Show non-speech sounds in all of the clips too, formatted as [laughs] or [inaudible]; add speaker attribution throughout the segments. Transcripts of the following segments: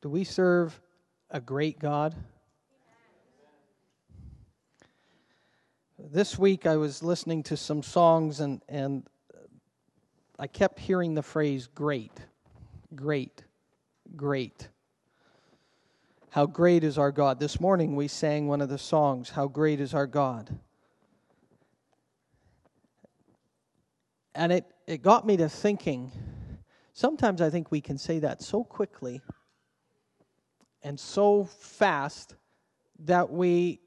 Speaker 1: Do we serve a great God? This week I was listening to some songs and, and I kept hearing the phrase great, great, great. How great is our God? This morning we sang one of the songs, How Great is Our God. And it, it got me to thinking. Sometimes I think we can say that so quickly and so fast that we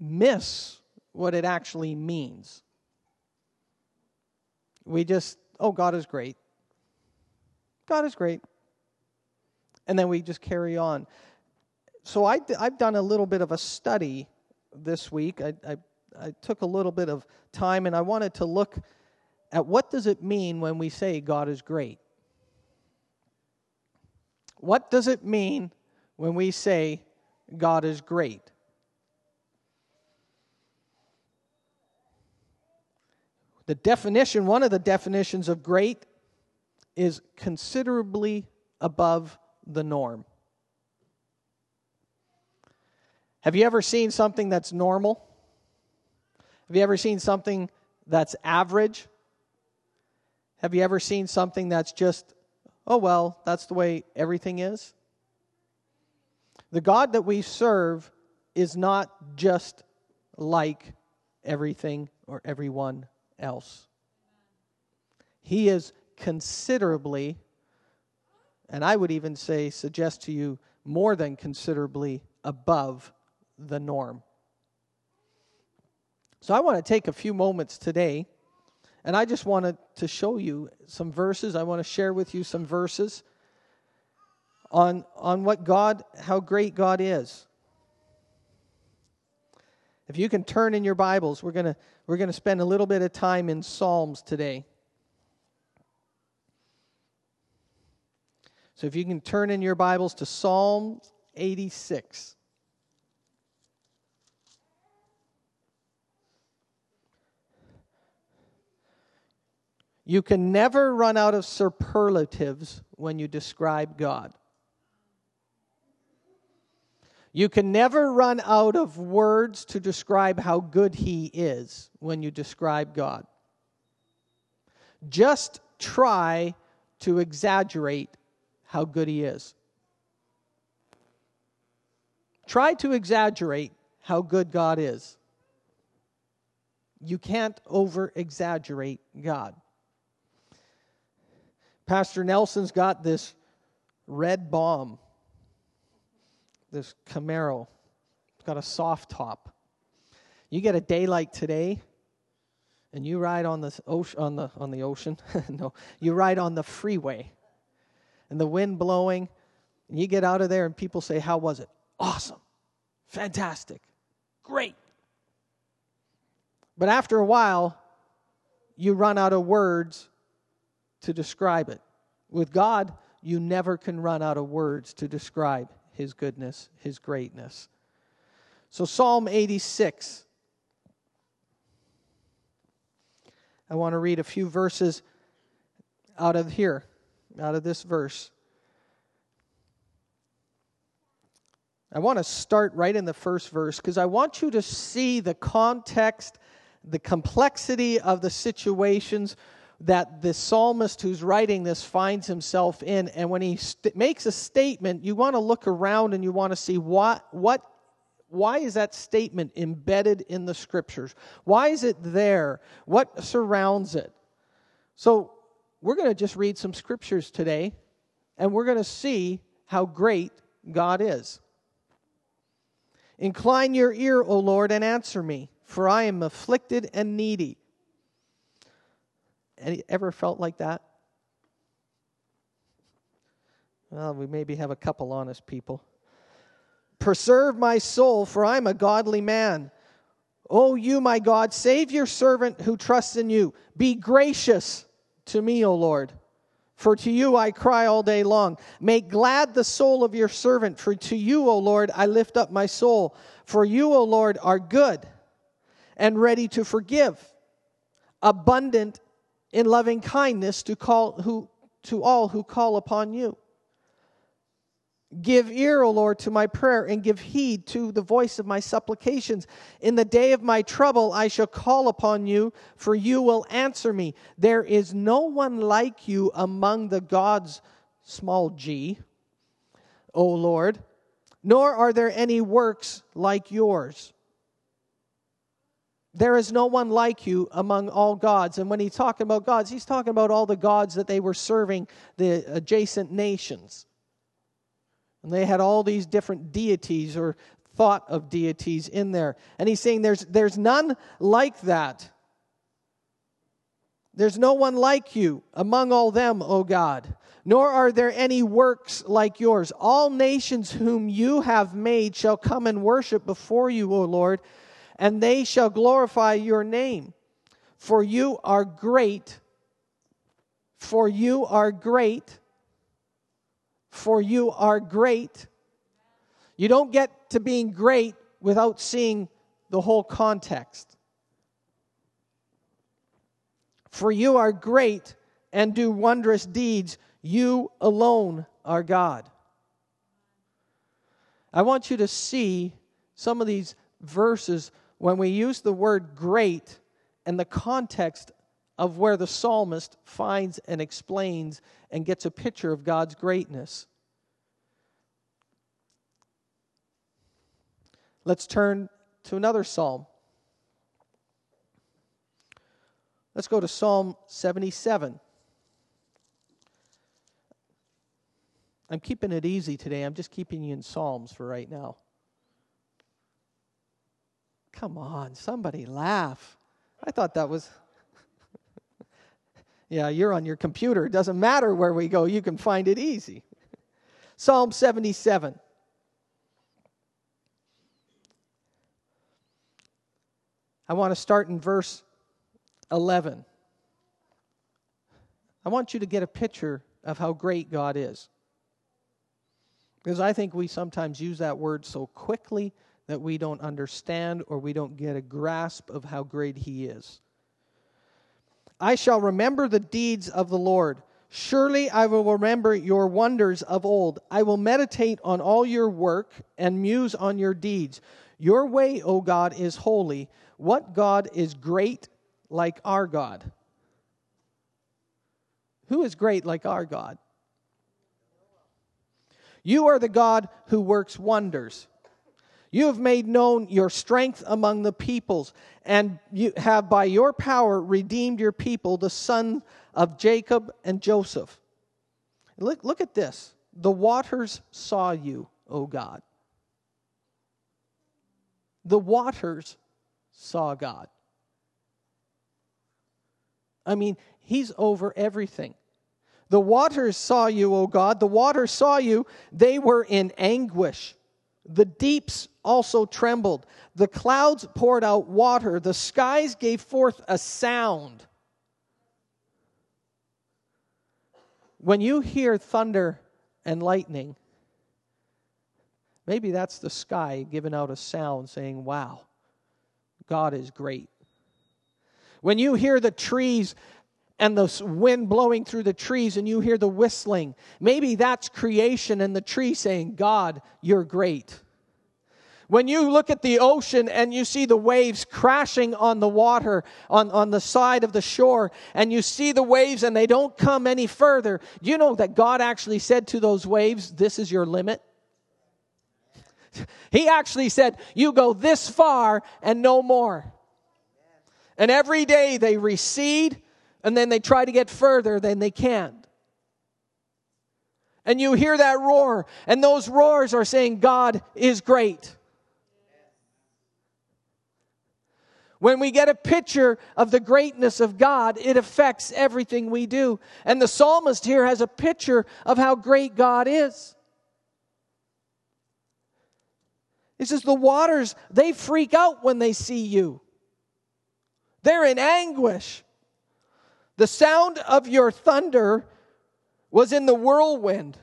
Speaker 1: miss what it actually means. We just, oh, God is great. God is great. And then we just carry on. So I, I've done a little bit of a study this week. I, I, I took a little bit of time and I wanted to look at what does it mean when we say God is great? What does it mean when we say God is great. The definition, one of the definitions of great, is considerably above the norm. Have you ever seen something that's normal? Have you ever seen something that's average? Have you ever seen something that's just, oh, well, that's the way everything is? The God that we serve is not just like everything or everyone else. He is considerably, and I would even say, suggest to you, more than considerably above the norm. So I want to take a few moments today, and I just wanted to show you some verses. I want to share with you some verses on, on what God, how great God is. If you can turn in your Bibles, we're going we're going to spend a little bit of time in Psalms today. So if you can turn in your Bibles to Psalm 86. You can never run out of superlatives when you describe God. You can never run out of words to describe how good He is when you describe God. Just try to exaggerate how good He is. Try to exaggerate how good God is. You can't over exaggerate God. Pastor Nelson's got this red bomb this Camaro. It's got a soft top. You get a day like today, and you ride on the ocean, on the on the ocean. [laughs] no, you ride on the freeway, and the wind blowing, and you get out of there, and people say, "How was it? Awesome, fantastic, great." But after a while, you run out of words to describe it. With God, you never can run out of words to describe his goodness, his greatness. So, Psalm 86. I want to read a few verses out of here, out of this verse. I want to start right in the first verse because I want you to see the context, the complexity of the situations that the psalmist who's writing this finds himself in. And when he st- makes a statement, you want to look around and you want to see what, what, why is that statement embedded in the scriptures? Why is it there? What surrounds it? So, we're going to just read some scriptures today, and we're going to see how great God is. Incline your ear, O Lord, and answer me, for I am afflicted and needy. Any, ever felt like that? Well, we maybe have a couple honest people. Preserve my soul, for I'm a godly man. O you, my God, save your servant who trusts in you. Be gracious to me, O Lord. For to you I cry all day long. Make glad the soul of your servant, for to you, O Lord, I lift up my soul. For you, O Lord, are good and ready to forgive, abundant in loving kindness to call who to all who call upon you. Give ear, O Lord, to my prayer, and give heed to the voice of my supplications. In the day of my trouble, I shall call upon you, for you will answer me. There is no one like you among the gods, small g, O Lord, nor are there any works like yours. There is no one like you among all gods. And when he's talking about gods, he's talking about all the gods that they were serving the adjacent nations. And they had all these different deities or thought of deities in there. And he's saying there's, there's none like that. There's no one like you among all them, O God, nor are there any works like yours. All nations whom you have made shall come and worship before you, O Lord, and they shall glorify your name. For you are great, for you are great for you are great. You don't get to being great without seeing the whole context. For you are great and do wondrous deeds. You alone are God. I want you to see some of these verses when we use the word great in the context of where the psalmist finds and explains and gets a picture of God's greatness. Let's turn to another psalm. Let's go to Psalm 77. I'm keeping it easy today. I'm just keeping you in Psalms for right now. Come on, somebody laugh. I thought that was. [laughs] Yeah, you're on your computer. It doesn't matter where we go, you can find it easy. Psalm 77. I want to start in verse 11. I want you to get a picture of how great God is. Because I think we sometimes use that word so quickly that we don't understand or we don't get a grasp of how great He is. I shall remember the deeds of the Lord. Surely I will remember your wonders of old. I will meditate on all your work and muse on your deeds. Your way, O God, is holy. What God is great like our God? Who is great like our God? You are the God who works wonders. You have made known your strength among the peoples, and you have by your power redeemed your people, the son of Jacob and Joseph. Look, look at this. The waters saw you, O God. The waters saw God. I mean, He's over everything. The waters saw you, O God. The waters saw you. They were in anguish. The deeps also trembled. The clouds poured out water. The skies gave forth a sound. When you hear thunder and lightning, maybe that's the sky giving out a sound saying, Wow, God is great. When you hear the trees and the wind blowing through the trees and you hear the whistling. Maybe that's creation and the tree saying, God, you're great. When you look at the ocean and you see the waves crashing on the water, on, on the side of the shore, and you see the waves and they don't come any further, you know that God actually said to those waves, This is your limit? He actually said, You go this far and no more. And every day they recede and then they try to get further than they can. And you hear that roar, and those roars are saying, God is great. When we get a picture of the greatness of God, it affects everything we do. And the psalmist here has a picture of how great God is. He says, The waters, they freak out when they see you, they're in anguish. The sound of your thunder was in the whirlwind.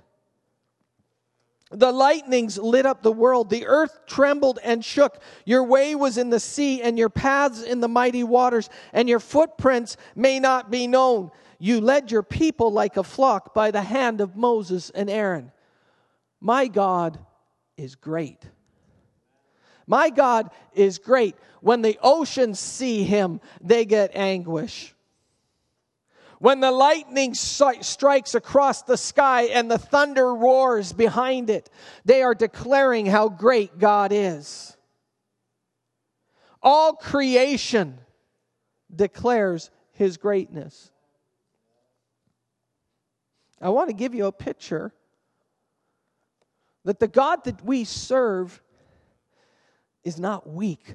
Speaker 1: The lightnings lit up the world. The earth trembled and shook. Your way was in the sea, and your paths in the mighty waters, and your footprints may not be known. You led your people like a flock by the hand of Moses and Aaron. My God is great. My God is great. When the oceans see him, they get anguish. When the lightning strikes across the sky and the thunder roars behind it, they are declaring how great God is. All creation declares his greatness. I want to give you a picture that the God that we serve is not weak.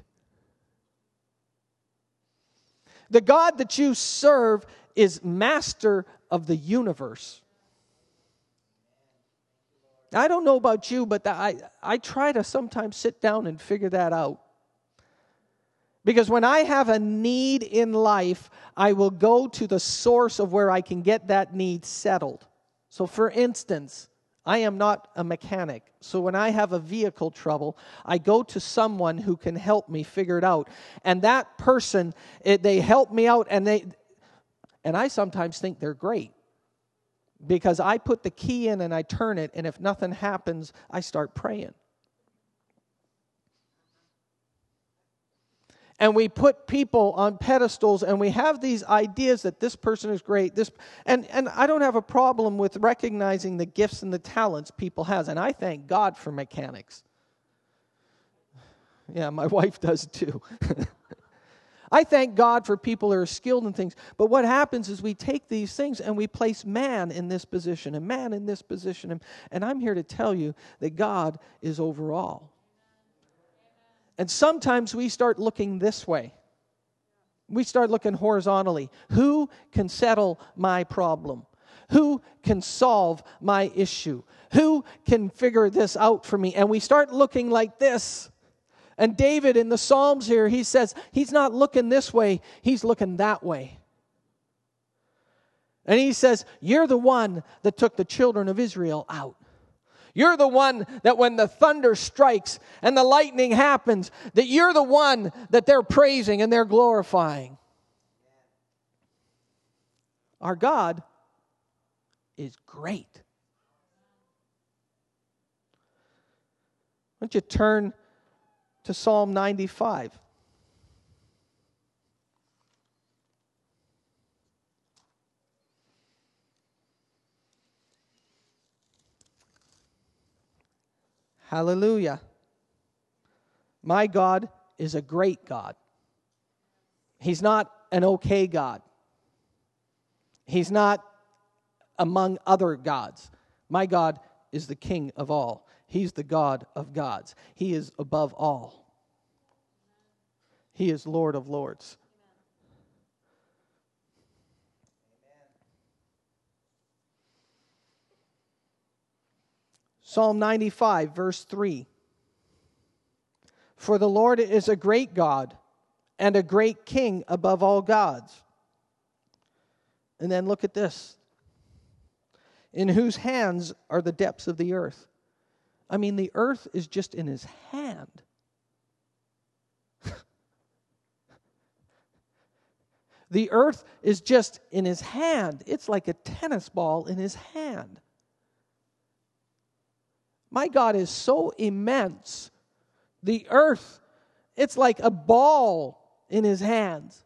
Speaker 1: The God that you serve is master of the universe. I don't know about you, but I, I try to sometimes sit down and figure that out. Because when I have a need in life, I will go to the source of where I can get that need settled. So, for instance, I am not a mechanic. So when I have a vehicle trouble, I go to someone who can help me figure it out. And that person, it, they help me out and they and I sometimes think they're great. Because I put the key in and I turn it and if nothing happens, I start praying. and we put people on pedestals and we have these ideas that this person is great this and and I don't have a problem with recognizing the gifts and the talents people has and I thank God for mechanics. Yeah, my [laughs] wife does too. [laughs] I thank God for people who are skilled in things. But what happens is we take these things and we place man in this position and man in this position. And, and I'm here to tell you that God is over all. And sometimes we start looking this way. We start looking horizontally. Who can settle my problem? Who can solve my issue? Who can figure this out for me? And we start looking like this. And David in the Psalms here, he says, he's not looking this way, he's looking that way. And he says, You're the one that took the children of Israel out. You're the one that when the thunder strikes and the lightning happens, that you're the one that they're praising and they're glorifying. Our God is great. Why don't you turn to Psalm 95? Hallelujah. My God is a great God. He's not an okay God. He's not among other gods. My God is the King of all. He's the God of gods. He is above all. He is Lord of lords. Psalm 95, verse 3. For the Lord is a great God and a great king above all gods. And then look at this. In whose hands are the depths of the earth? I mean, the earth is just in his hand. [laughs] the earth is just in his hand. It's like a tennis ball in his hand. My God is so immense. The earth, it's like a ball in his hands.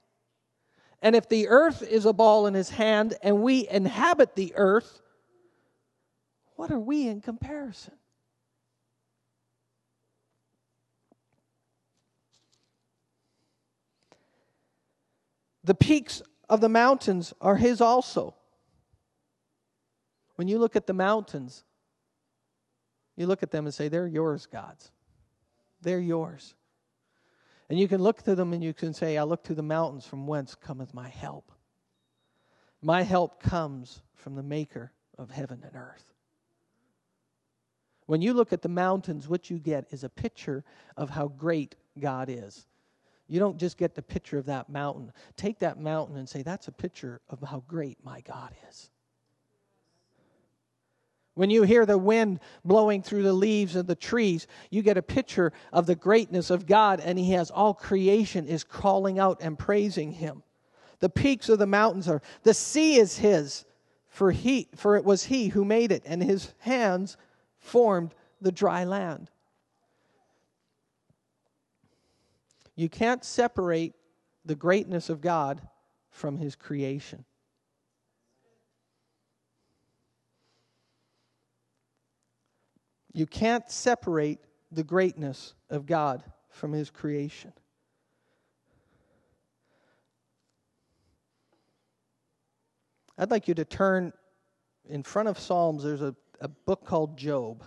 Speaker 1: And if the earth is a ball in his hand and we inhabit the earth, what are we in comparison? The peaks of the mountains are his also. When you look at the mountains, you look at them and say, They're yours, God's. They're yours. And you can look to them and you can say, I look to the mountains from whence cometh my help. My help comes from the maker of heaven and earth. When you look at the mountains, what you get is a picture of how great God is. You don't just get the picture of that mountain. Take that mountain and say, That's a picture of how great my God is. When you hear the wind blowing through the leaves of the trees, you get a picture of the greatness of God, and He has all creation is calling out and praising Him. The peaks of the mountains are, the sea is His, for, he, for it was He who made it, and His hands formed the dry land. You can't separate the greatness of God from his creation. You can't separate the greatness of God from his creation. I'd like you to turn in front of Psalms, there's a, a book called Job.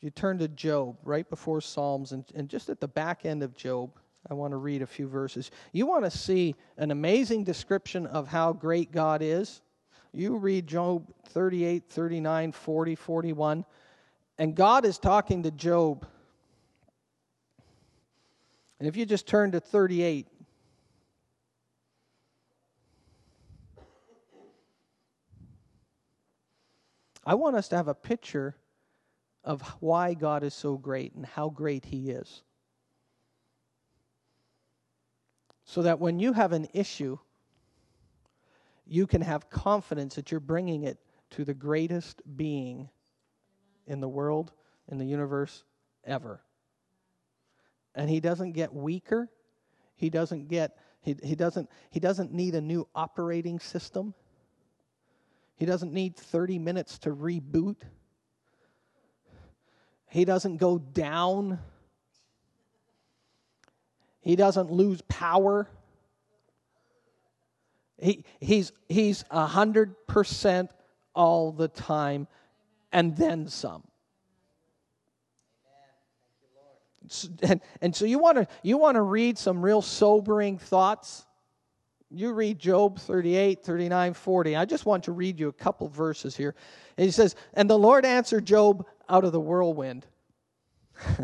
Speaker 1: You turn to Job right before Psalms, and, and just at the back end of Job, I want to read a few verses. You want to see an amazing description of how great God is? You read Job 38, 39, 40, 41, and God is talking to Job. And if you just turn to 38, I want us to have a picture of why God is so great and how great He is. So that when you have an issue, you can have confidence that you're bringing it to the greatest being in the world, in the universe, ever. And he doesn't get weaker. He doesn't get he, he doesn't he doesn't need a new operating system. He doesn't need 30 minutes to reboot. He doesn't go down. He doesn't lose power. He, he's he's a hundred percent all the time, and then some. And, and so you want to you want to read some real sobering thoughts you read Job 38, 39, 40. I just want to read you a couple verses here. And he says, And the Lord answered Job out of the whirlwind. [laughs]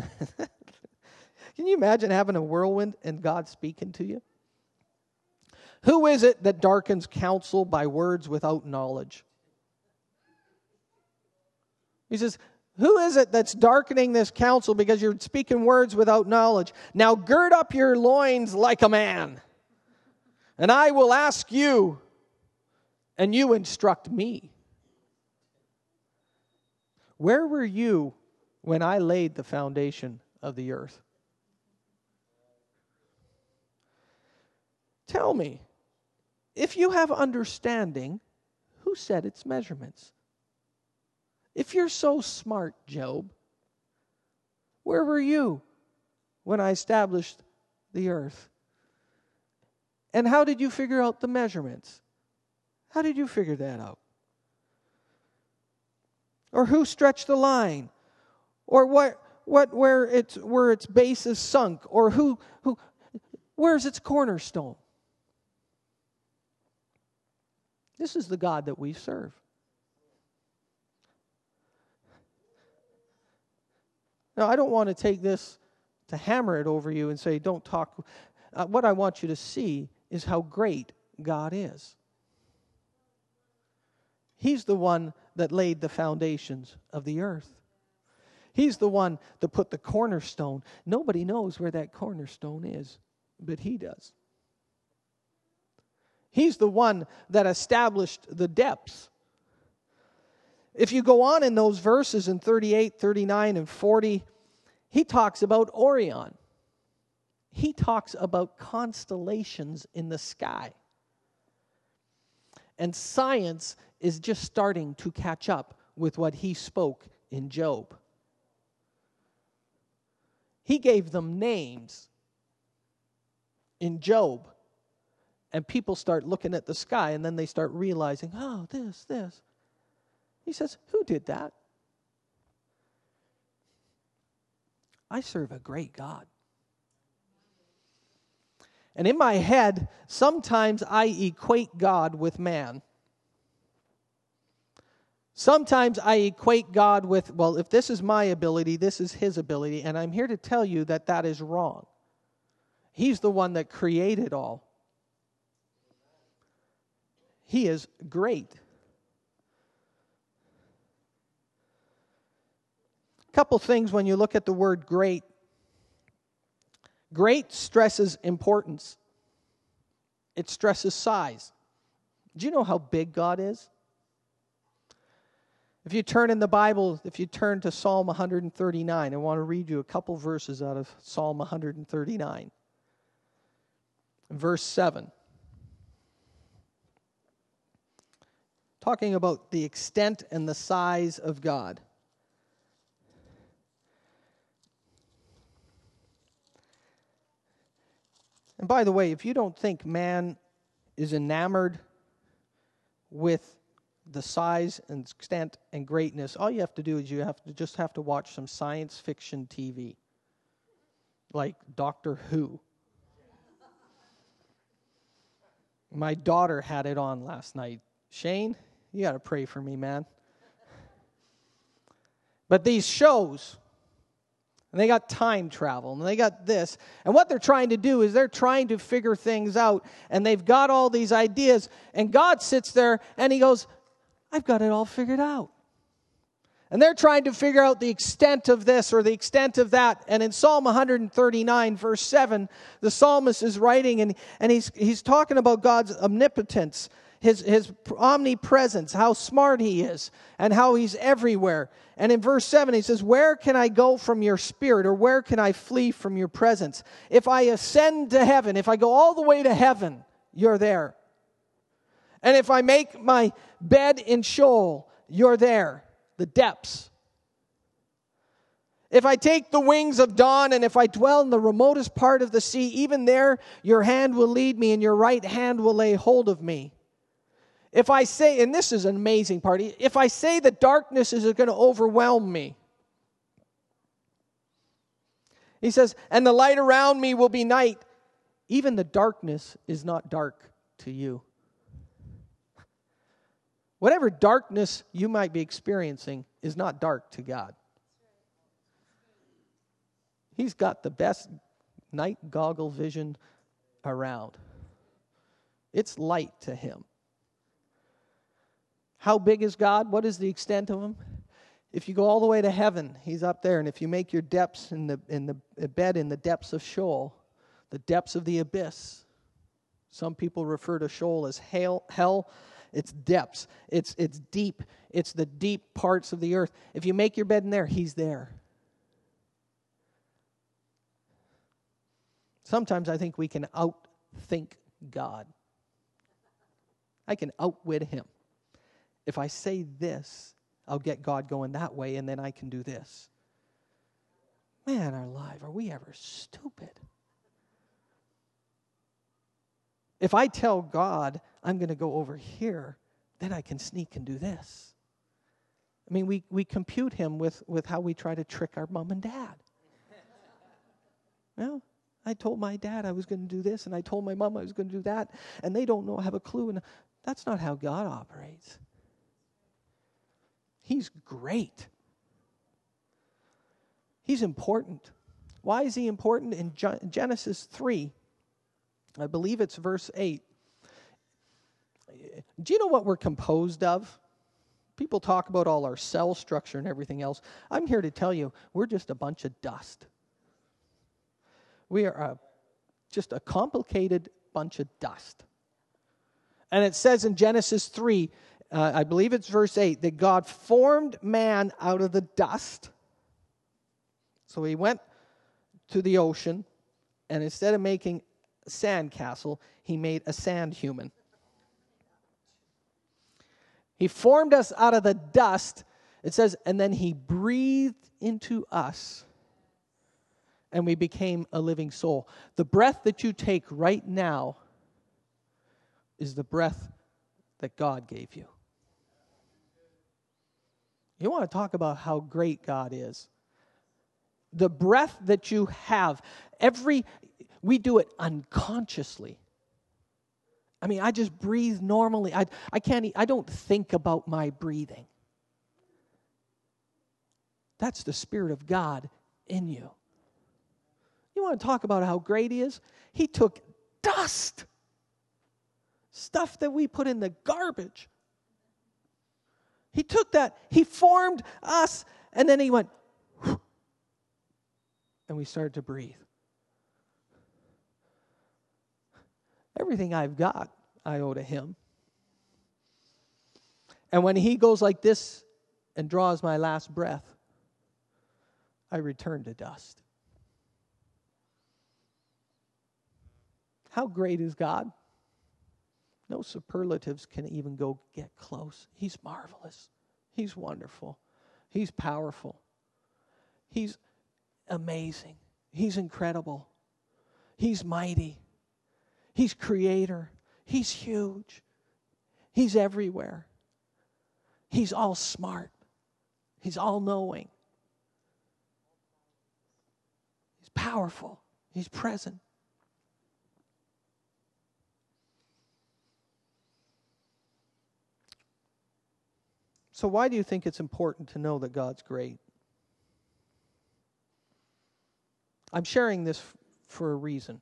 Speaker 1: Can you imagine having a whirlwind and God speaking to you? Who is it that darkens counsel by words without knowledge? He says, Who is it that's darkening this counsel because you're speaking words without knowledge? Now gird up your loins like a man and I will ask you, and you instruct me. Where were you when I laid the foundation of the earth? Tell me, if you have understanding, who set its measurements? If you're so smart, Job, where were you when I established the earth? And how did you figure out the measurements? How did you figure that out? Or who stretched the line? Or what what where its where its base is sunk? Or who who where's its cornerstone? This is the God that we serve. Now, I don't want to take this to hammer it over you and say, don't talk. Uh, what I want you to see is how great God is. He's the one that laid the foundations of the earth. He's the one that put the cornerstone. Nobody knows where that cornerstone is, but He does. He's the one that established the depths. If you go on in those verses in 38, 39, and 40, he talks about Orion he talks about constellations in the sky. And science is just starting to catch up with what he spoke in Job. He gave them names in Job. And people start looking at the sky and then they start realizing, oh, this, this. He says, Who did that? I serve a great God. And in my head, sometimes I equate God with man. Sometimes I equate God with, well, if this is my ability, this is his ability. And I'm here to tell you that that is wrong. He's the one that created all, he is great. A couple things when you look at the word great Great stresses importance, it stresses size. Do you know how big God is? If you turn in the Bible, if you turn to Psalm 139, I want to read you a couple verses out of Psalm 139. Verse 7. Talking about the extent and the size of God. And by the way, if you don't think man is enamored with the size and extent and greatness, all you have to do is you have to just have to watch some science fiction TV, like Doctor Who. My daughter had it on last night. Shane, you got to pray for me, man. But these shows, and they got time travel, and they got this. And what they're trying to do is they're trying to figure things out, and they've got all these ideas. And God sits there and He goes, I've got it all figured out. And they're trying to figure out the extent of this or the extent of that. And in Psalm 139, verse 7, the psalmist is writing and, and he's, he's talking about God's omnipotence, his, his omnipresence, how smart he is, and how he's everywhere. And in verse 7, he says, Where can I go from your spirit, or where can I flee from your presence? If I ascend to heaven, if I go all the way to heaven, you're there. And if I make my bed in Sheol, you're there, the depths. If I take the wings of dawn and if I dwell in the remotest part of the sea, even there your hand will lead me and your right hand will lay hold of me. If I say, and this is an amazing part, if I say that darkness is going to overwhelm me, he says, and the light around me will be night, even the darkness is not dark to you. Whatever darkness you might be experiencing is not dark to God. He's got the best night goggle vision around. It's light to him. How big is God? What is the extent of him? If you go all the way to heaven, he's up there. And if you make your depths in the, in the bed in the depths of Sheol, the depths of the abyss, some people refer to Sheol as hell. hell it's depths, it's, it's deep, it's the deep parts of the earth. If you make your bed in there, He's there. Sometimes I think we can outthink God. I can outwit Him. If I say this, I'll get God going that way, and then I can do this. Man, our life, are we ever stupid? If I tell God I'm going to go over here, then I can sneak and do this. I mean, we, we compute him with, with how we try to trick our mom and dad. well, I told my dad I was going to do this, and I told my mom I was going to do that, and they don't know, have a clue. And that's not how God operates. He's great. He's important. Why is he important? In Genesis 3, I believe it's verse 8. Do you know what we're composed of? People talk about all our cell structure and everything else. I'm here to tell you, we're just a bunch of dust. We are a, just a complicated bunch of dust. And it says in Genesis 3, uh, I believe it's verse 8, that God formed man out of the dust. So he went to the ocean, and instead of making a sandcastle, he made a sand human. He formed us out of the dust. It says, and then he breathed into us, and we became a living soul. The breath that you take right now is the breath that God gave you. You want to talk about how great God is. The breath that you have, every we do it unconsciously. I mean, I just breathe normally. I, I can't, I don't think about my breathing. That's the Spirit of God in you. You want to talk about how great He is? He took dust, stuff that we put in the garbage. He took that, He formed us, and then He went, and we started to breathe. Everything I've got, I owe to Him. And when He goes like this and draws my last breath, I return to dust. How great is God? No superlatives can even go get close. He's marvelous. He's wonderful. He's powerful. He's amazing. He's incredible. He's mighty. He's creator. He's huge. He's everywhere. He's all smart. He's all knowing. He's powerful. He's present. So, why do you think it's important to know that God's great? I'm sharing this for a reason.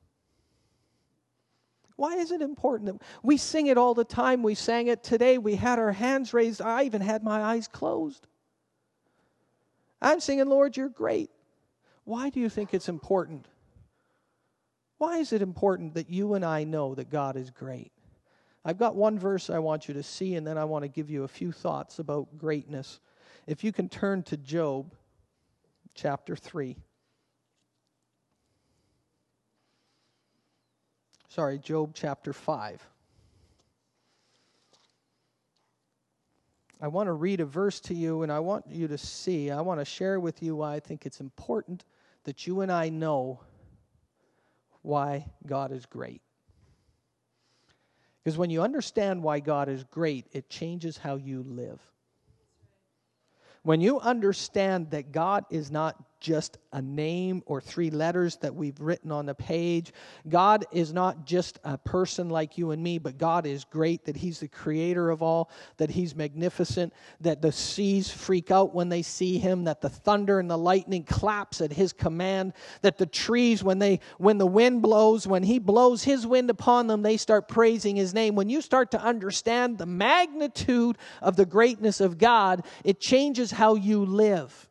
Speaker 1: Why is it important? That we sing it all the time. We sang it today. We had our hands raised. I even had my eyes closed. I'm singing, Lord, you're great. Why do you think it's important? Why is it important that you and I know that God is great? I've got one verse I want you to see, and then I want to give you a few thoughts about greatness. If you can turn to Job chapter 3. Sorry, Job chapter 5. I want to read a verse to you and I want you to see, I want to share with you why I think it's important that you and I know why God is great. Because when you understand why God is great, it changes how you live. When you understand that God is not just a name or three letters that we've written on a page. God is not just a person like you and me, but God is great, that He's the creator of all, that He's magnificent, that the seas freak out when they see Him, that the thunder and the lightning claps at His command, that the trees, when, they, when the wind blows, when He blows His wind upon them, they start praising His name. When you start to understand the magnitude of the greatness of God, it changes how you live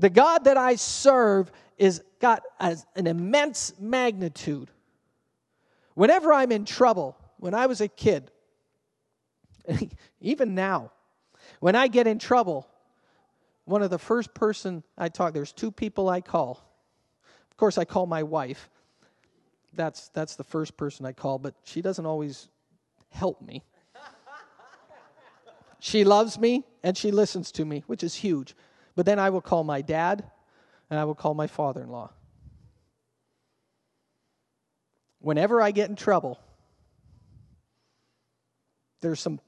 Speaker 1: the God that I serve is got an immense magnitude. Whenever I'm in trouble, when I was a kid, [laughs] even now, when I get in trouble, one of the first person I talk, there's two people I call. Of course, I call my wife. That's that's the first person I call, but she doesn't always help me. [laughs] she loves me and she listens to me, which is huge. But then I will call my dad and I will call my father in law. Whenever I get in trouble, there's some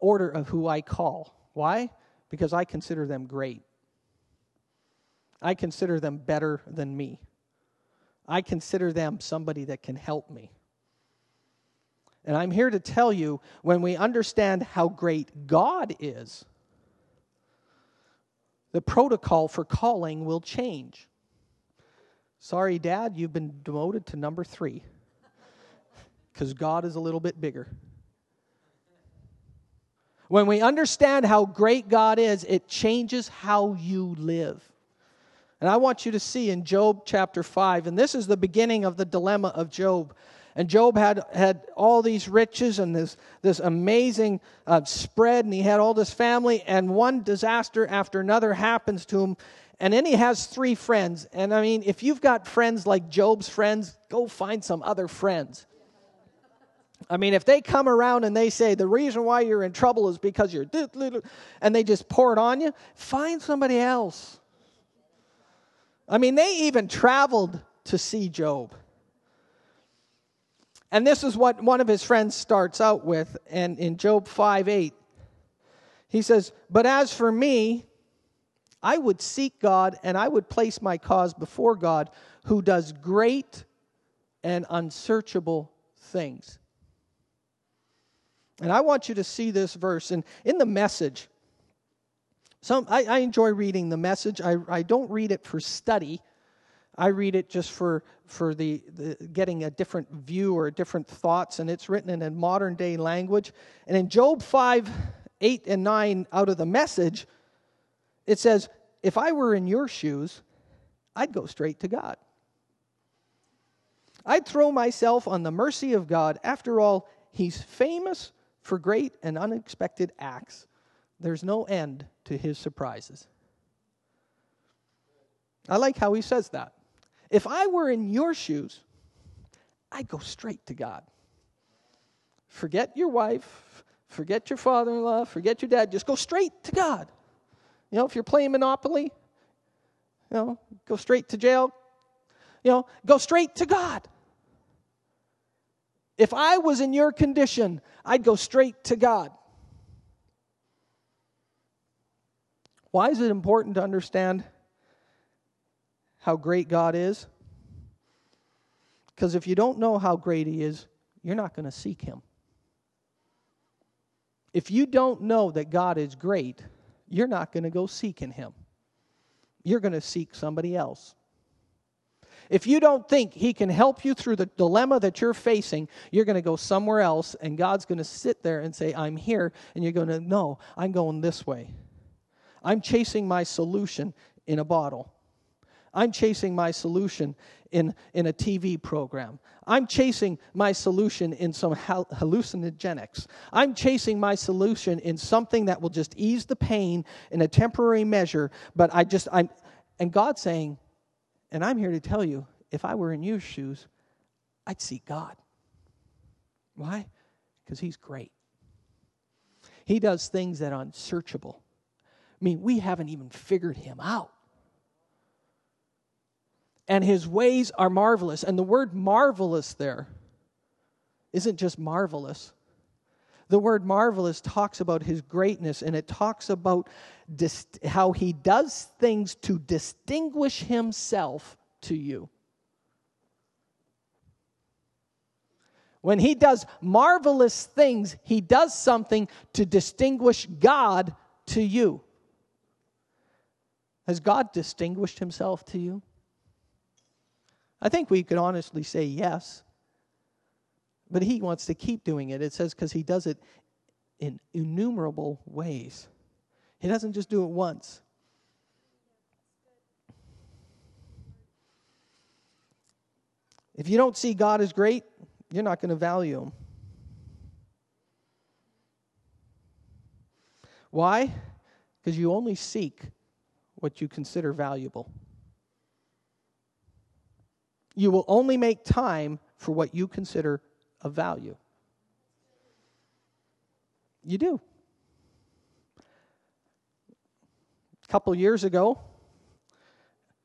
Speaker 1: order of who I call. Why? Because I consider them great. I consider them better than me. I consider them somebody that can help me. And I'm here to tell you when we understand how great God is, the protocol for calling will change. Sorry, Dad, you've been demoted to number three because God is a little bit bigger. When we understand how great God is, it changes how you live. And I want you to see in Job chapter 5, and this is the beginning of the dilemma of Job. And Job had, had all these riches and this, this amazing uh, spread, and he had all this family, and one disaster after another happens to him. And then he has three friends. And I mean, if you've got friends like Job's friends, go find some other friends. I mean, if they come around and they say the reason why you're in trouble is because you're, and they just pour it on you, find somebody else. I mean, they even traveled to see Job. And this is what one of his friends starts out with and in Job 5 8. He says, But as for me, I would seek God and I would place my cause before God who does great and unsearchable things. And I want you to see this verse. And in the message, some, I, I enjoy reading the message. I, I don't read it for study. I read it just for, for the, the, getting a different view or different thoughts, and it's written in a modern day language. And in Job 5, 8, and 9, out of the message, it says, If I were in your shoes, I'd go straight to God. I'd throw myself on the mercy of God. After all, He's famous for great and unexpected acts. there's no end to his surprises. I like how he says that. If I were in your shoes, I'd go straight to God. Forget your wife, forget your father in law, forget your dad, just go straight to God. You know, if you're playing Monopoly, you know, go straight to jail. You know, go straight to God. If I was in your condition, I'd go straight to God. Why is it important to understand how great God is? Because if you don't know how great He is, you're not going to seek Him. If you don't know that God is great, you're not going to go seeking Him. You're going to seek somebody else. If you don't think He can help you through the dilemma that you're facing, you're going to go somewhere else, and God's going to sit there and say, I'm here. And you're going to, no, I'm going this way. I'm chasing my solution in a bottle. I'm chasing my solution in, in a TV program. I'm chasing my solution in some hallucinogenics. I'm chasing my solution in something that will just ease the pain in a temporary measure, but I just, I'm, and God's saying, and I'm here to tell you, if I were in your shoes, I'd seek God. Why? Because He's great. He does things that are unsearchable. I mean, we haven't even figured Him out. And His ways are marvelous. And the word marvelous there isn't just marvelous. The word marvelous talks about his greatness and it talks about dist- how he does things to distinguish himself to you. When he does marvelous things, he does something to distinguish God to you. Has God distinguished himself to you? I think we could honestly say yes. But he wants to keep doing it. It says because he does it in innumerable ways. He doesn't just do it once. If you don't see God as great, you're not going to value him. Why? Because you only seek what you consider valuable. You will only make time for what you consider of value. You do. A couple years ago,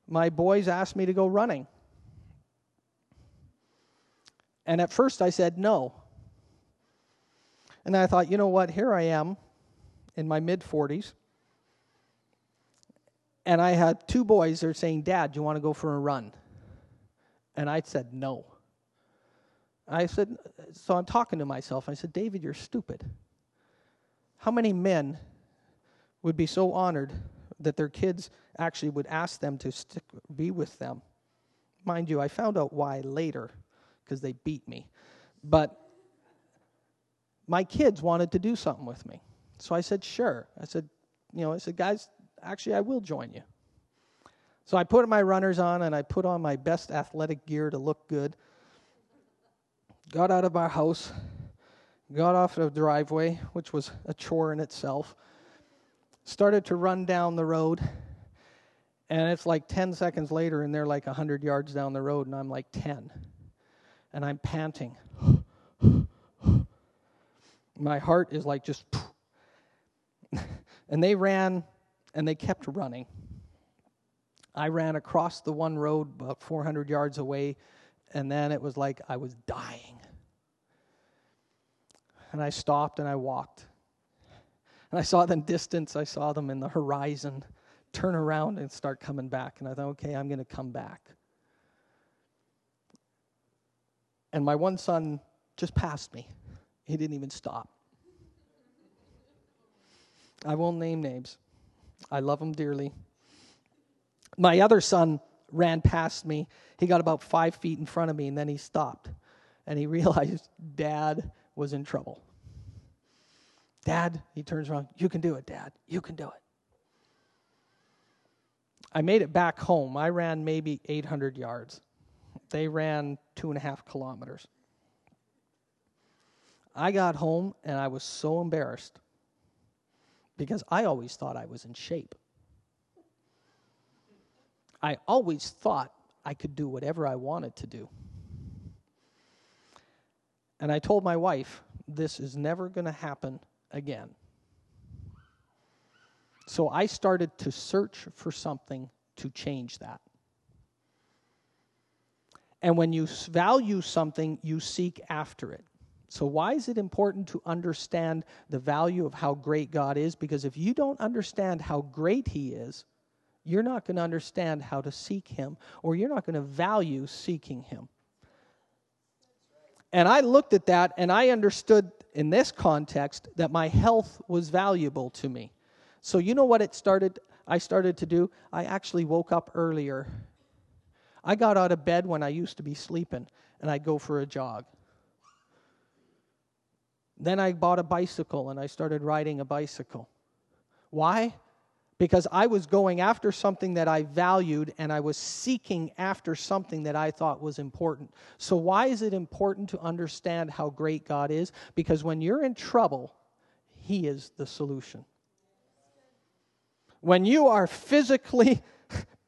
Speaker 1: my boys asked me to go running. And at first I said no. And I thought, you know what? Here I am in my mid 40s. And I had two boys that are saying, Dad, do you want to go for a run? And I said, no. I said, so I'm talking to myself. I said, David, you're stupid. How many men would be so honored that their kids actually would ask them to stick, be with them? Mind you, I found out why later because they beat me. But my kids wanted to do something with me. So I said, sure. I said, you know, I said, guys, actually, I will join you. So I put my runners on and I put on my best athletic gear to look good got out of our house, got off the driveway, which was a chore in itself, started to run down the road, and it's like 10 seconds later, and they're like 100 yards down the road, and I'm like 10. And I'm panting. My heart is like just. [laughs] and they ran, and they kept running. I ran across the one road about 400 yards away and then it was like I was dying. And I stopped and I walked. And I saw them distance, I saw them in the horizon turn around and start coming back. And I thought, okay, I'm going to come back. And my one son just passed me. He didn't even stop. I won't name names. I love him dearly. My other son ran past me. He got about five feet in front of me, and then he stopped. And he [laughs] realized dad was in trouble. Dad, he turns around, you can do it, Dad. You can do it. I made it back home. I ran maybe 800 yards. They ran two and a half kilometers. I got home and I was so embarrassed because I always thought I was in shape. I always thought I could do whatever I wanted to do. And I told my wife, this is never going to happen again. So I started to search for something to change that. And when you value something, you seek after it. So, why is it important to understand the value of how great God is? Because if you don't understand how great He is, you're not going to understand how to seek Him, or you're not going to value seeking Him. And I looked at that and I understood in this context that my health was valuable to me. So, you know what it started? I started to do? I actually woke up earlier. I got out of bed when I used to be sleeping and I'd go for a jog. Then I bought a bicycle and I started riding a bicycle. Why? Because I was going after something that I valued and I was seeking after something that I thought was important. So, why is it important to understand how great God is? Because when you're in trouble, He is the solution. When you are physically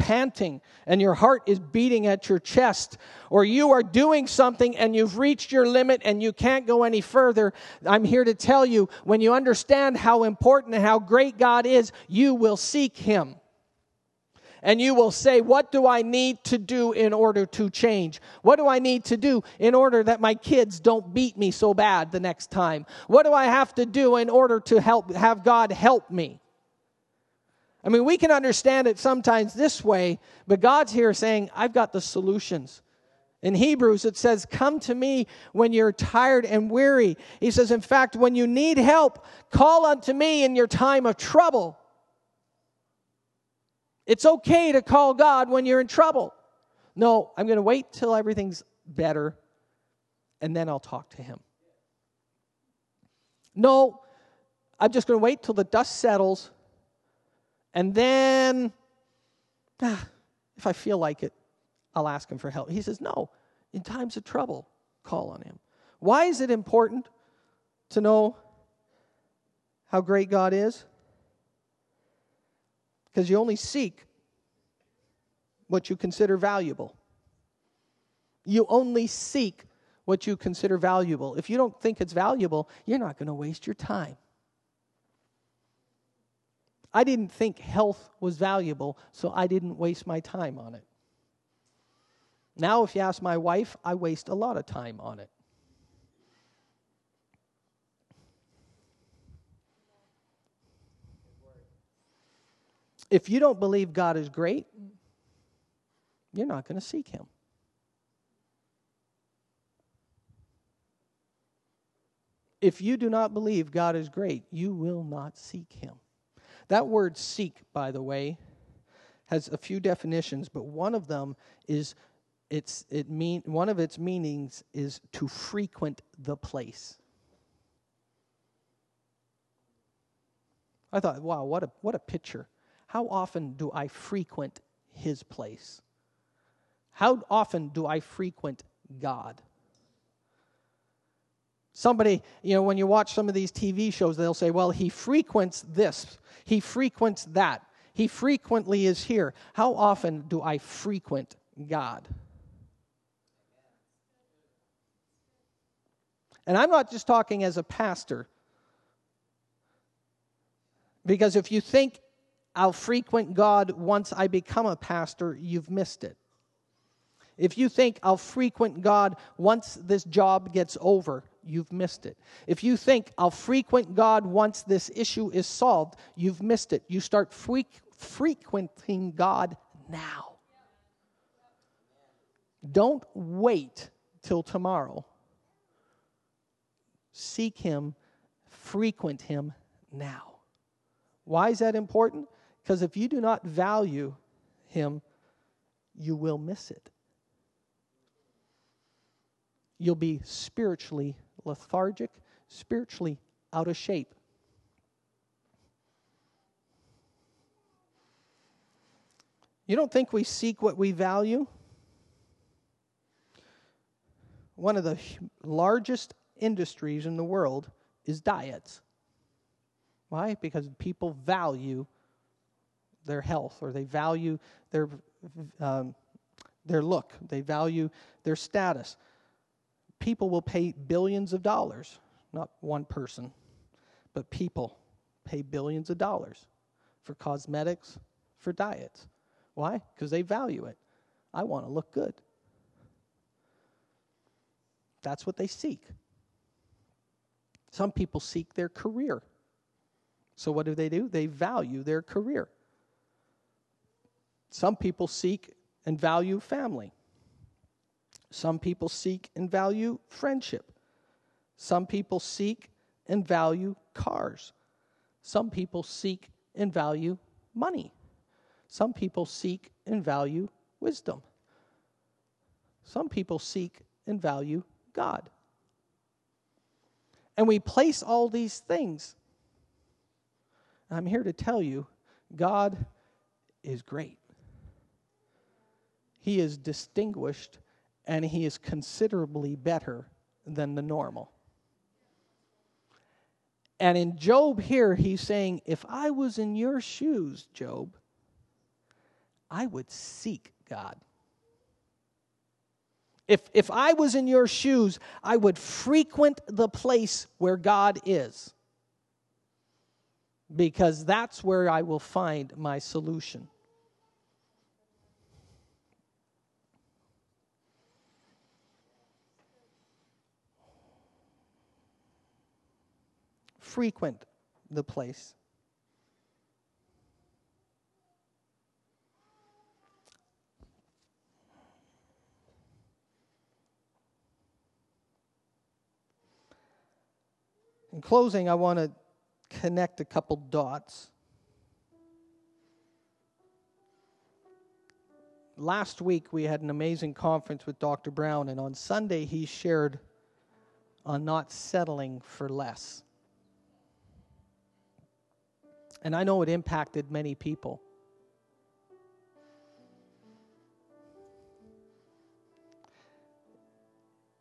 Speaker 1: panting and your heart is beating at your chest, or you are doing something and you've reached your limit and you can't go any further, I'm here to tell you when you understand how important and how great God is, you will seek Him. And you will say, What do I need to do in order to change? What do I need to do in order that my kids don't beat me so bad the next time? What do I have to do in order to help have God help me? I mean, we can understand it sometimes this way, but God's here saying, I've got the solutions. In Hebrews, it says, Come to me when you're tired and weary. He says, In fact, when you need help, call unto me in your time of trouble. It's okay to call God when you're in trouble. No, I'm going to wait till everything's better and then I'll talk to him. No, I'm just going to wait till the dust settles and then, ah, if I feel like it, I'll ask him for help. He says, No, in times of trouble, call on him. Why is it important to know how great God is? Because you only seek what you consider valuable. You only seek what you consider valuable. If you don't think it's valuable, you're not going to waste your time. I didn't think health was valuable, so I didn't waste my time on it. Now, if you ask my wife, I waste a lot of time on it. If you don't believe God is great, you're not going to seek Him. If you do not believe God is great, you will not seek Him. That word seek, by the way, has a few definitions, but one of them is it's it mean one of its meanings is to frequent the place. I thought, wow, what a what a picture. How often do I frequent his place? How often do I frequent God? Somebody, you know, when you watch some of these TV shows, they'll say, well, he frequents this, he frequents that, he frequently is here. How often do I frequent God? And I'm not just talking as a pastor. Because if you think I'll frequent God once I become a pastor, you've missed it. If you think I'll frequent God once this job gets over, you've missed it. If you think I'll frequent God once this issue is solved, you've missed it. You start fre- frequenting God now. Don't wait till tomorrow. Seek Him, frequent Him now. Why is that important? Because if you do not value Him, you will miss it. You'll be spiritually lethargic, spiritually out of shape. You don't think we seek what we value? One of the largest industries in the world is diets. Why? Because people value their health or they value their, um, their look, they value their status. People will pay billions of dollars, not one person, but people pay billions of dollars for cosmetics, for diets. Why? Because they value it. I want to look good. That's what they seek. Some people seek their career. So, what do they do? They value their career. Some people seek and value family. Some people seek and value friendship. Some people seek and value cars. Some people seek and value money. Some people seek and value wisdom. Some people seek and value God. And we place all these things. I'm here to tell you God is great. He is distinguished and he is considerably better than the normal. And in Job here, he's saying, If I was in your shoes, Job, I would seek God. If, if I was in your shoes, I would frequent the place where God is because that's where I will find my solution. Frequent the place. In closing, I want to connect a couple dots. Last week, we had an amazing conference with Dr. Brown, and on Sunday, he shared on not settling for less. And I know it impacted many people.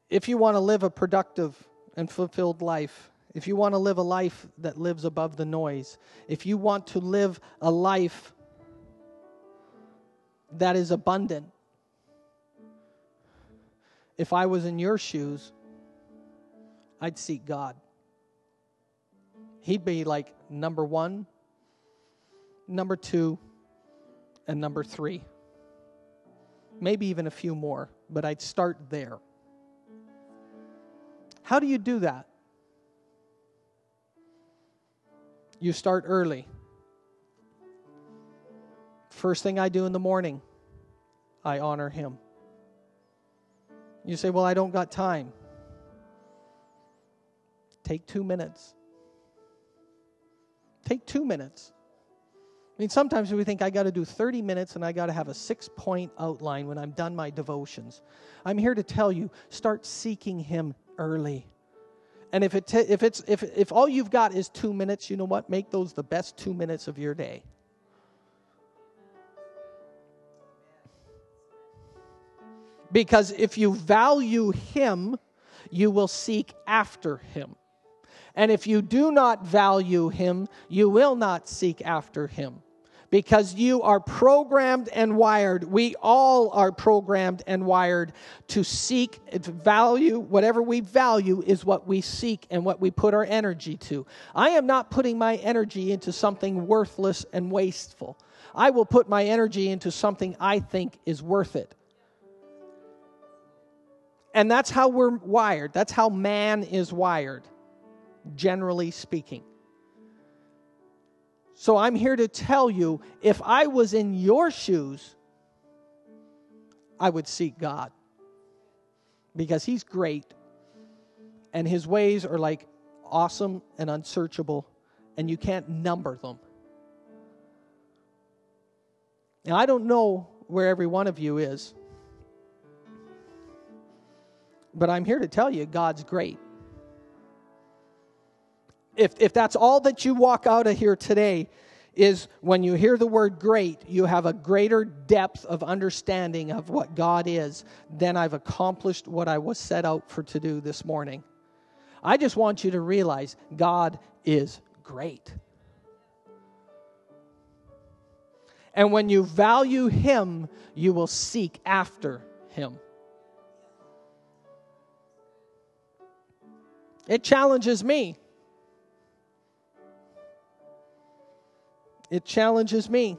Speaker 1: If you want to live a productive and fulfilled life, if you want to live a life that lives above the noise, if you want to live a life that is abundant, if I was in your shoes, I'd seek God. He'd be like number one, number two, and number three. Maybe even a few more, but I'd start there. How do you do that? You start early. First thing I do in the morning, I honor Him. You say, Well, I don't got time. Take two minutes. Take two minutes. I mean, sometimes we think I got to do 30 minutes and I got to have a six point outline when I'm done my devotions. I'm here to tell you start seeking Him early. And if, it t- if, it's, if, if all you've got is two minutes, you know what? Make those the best two minutes of your day. Because if you value Him, you will seek after Him. And if you do not value Him, you will not seek after Him because you are programmed and wired. We all are programmed and wired to seek to value. Whatever we value is what we seek and what we put our energy to. I am not putting my energy into something worthless and wasteful. I will put my energy into something I think is worth it. And that's how we're wired. That's how man is wired, generally speaking. So I'm here to tell you if I was in your shoes, I would seek God because He's great and His ways are like awesome and unsearchable, and you can't number them. Now, I don't know where every one of you is, but I'm here to tell you God's great if, if that's all that you walk out of here today, is when you hear the word great, you have a greater depth of understanding of what God is, then I've accomplished what I was set out for to do this morning. I just want you to realize God is great. And when you value Him, you will seek after Him. It challenges me. It challenges me.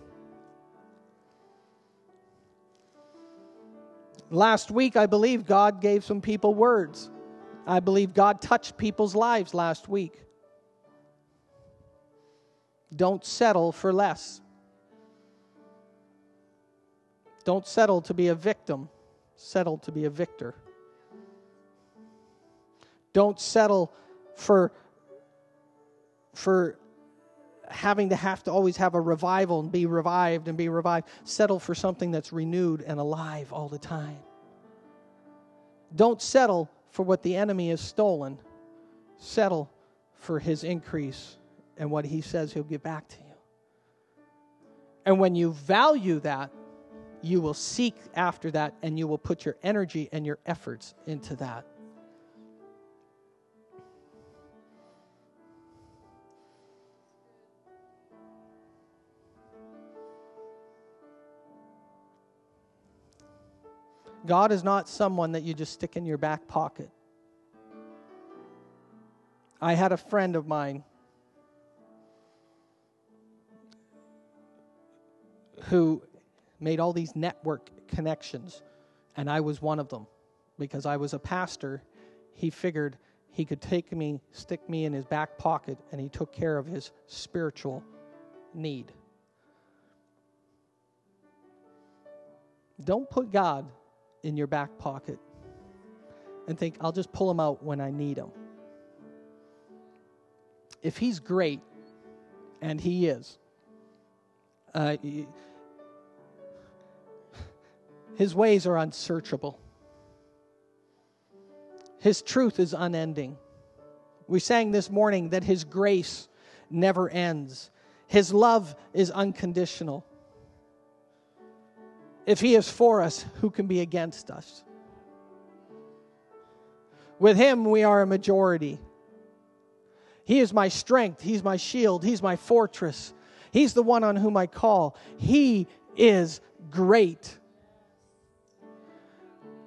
Speaker 1: Last week, I believe God gave some people words. I believe God touched people's lives last week. Don't settle for less. Don't settle to be a victim, settle to be a victor. Don't settle for for having to have to always have a revival and be revived and be revived. Settle for something that's renewed and alive all the time. Don't settle for what the enemy has stolen. Settle for his increase and what he says he'll give back to you. And when you value that, you will seek after that and you will put your energy and your efforts into that. God is not someone that you just stick in your back pocket. I had a friend of mine who made all these network connections, and I was one of them. Because I was a pastor, he figured he could take me, stick me in his back pocket, and he took care of his spiritual need. Don't put God in your back pocket and think, I'll just pull him out when I need him. If he's great, and he is, uh, his ways are unsearchable. His truth is unending. We sang this morning that His grace never ends, His love is unconditional. If He is for us, who can be against us? With Him, we are a majority. He is my strength, He's my shield, He's my fortress. He's the one on whom I call. He is great.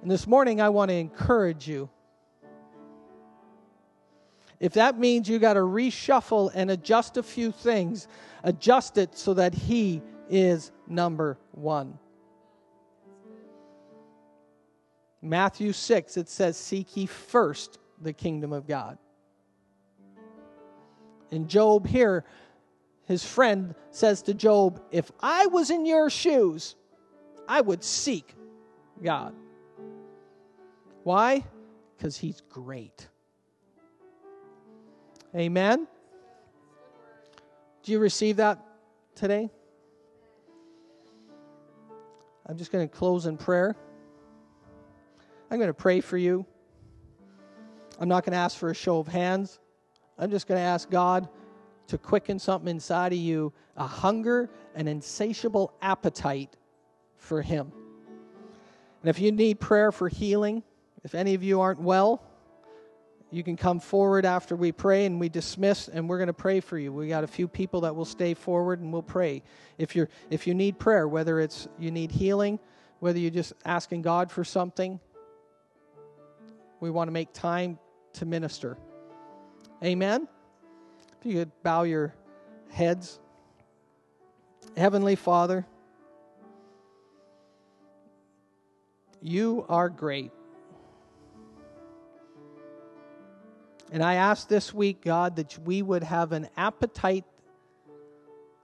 Speaker 1: And this morning, I want to encourage you. If that means you got to reshuffle and adjust a few things, adjust it so that He is number one. Matthew 6, it says, Seek ye first the kingdom of God. In Job, here, his friend says to Job, If I was in your shoes, I would seek God. Why? Because he's great. Amen? Do you receive that today? I'm just going to close in prayer. I'm going to pray for you. I'm not going to ask for a show of hands. I'm just going to ask God to quicken something inside of you a hunger, an insatiable appetite for Him. And if you need prayer for healing, if any of you aren't well, you can come forward after we pray and we dismiss and we're going to pray for you. We got a few people that will stay forward and we'll pray. If you're if you need prayer, whether it's you need healing, whether you're just asking God for something, we want to make time to minister. Amen. If you could bow your heads. Heavenly Father, you are great. And I ask this week, God, that we would have an appetite,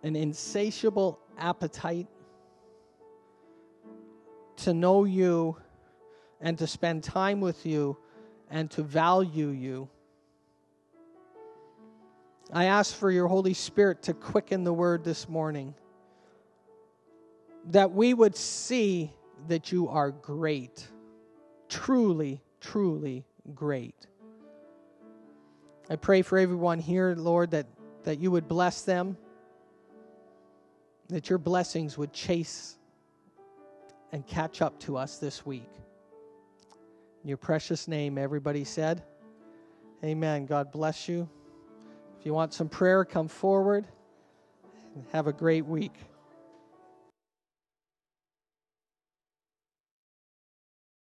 Speaker 1: an insatiable appetite to know you and to spend time with you and to value you. I ask for your Holy Spirit to quicken the word this morning, that we would see that you are great, truly, truly great. I pray for everyone here, Lord, that, that you would bless them, that your blessings would chase and catch up to us this week. In your precious name, everybody said, Amen. God bless you. If you want some prayer, come forward and have a great week.